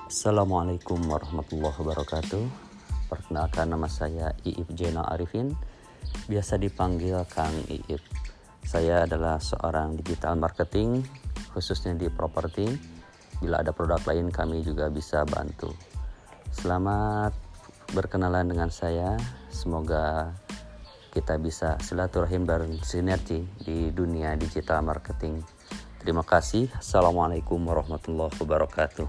Assalamualaikum warahmatullahi wabarakatuh. Perkenalkan nama saya Iip Jeno Arifin, biasa dipanggil Kang Iip. Saya adalah seorang digital marketing, khususnya di properti. Bila ada produk lain kami juga bisa bantu. Selamat berkenalan dengan saya. Semoga kita bisa silaturahim bersinergi di dunia digital marketing. Terima kasih. Assalamualaikum warahmatullahi wabarakatuh.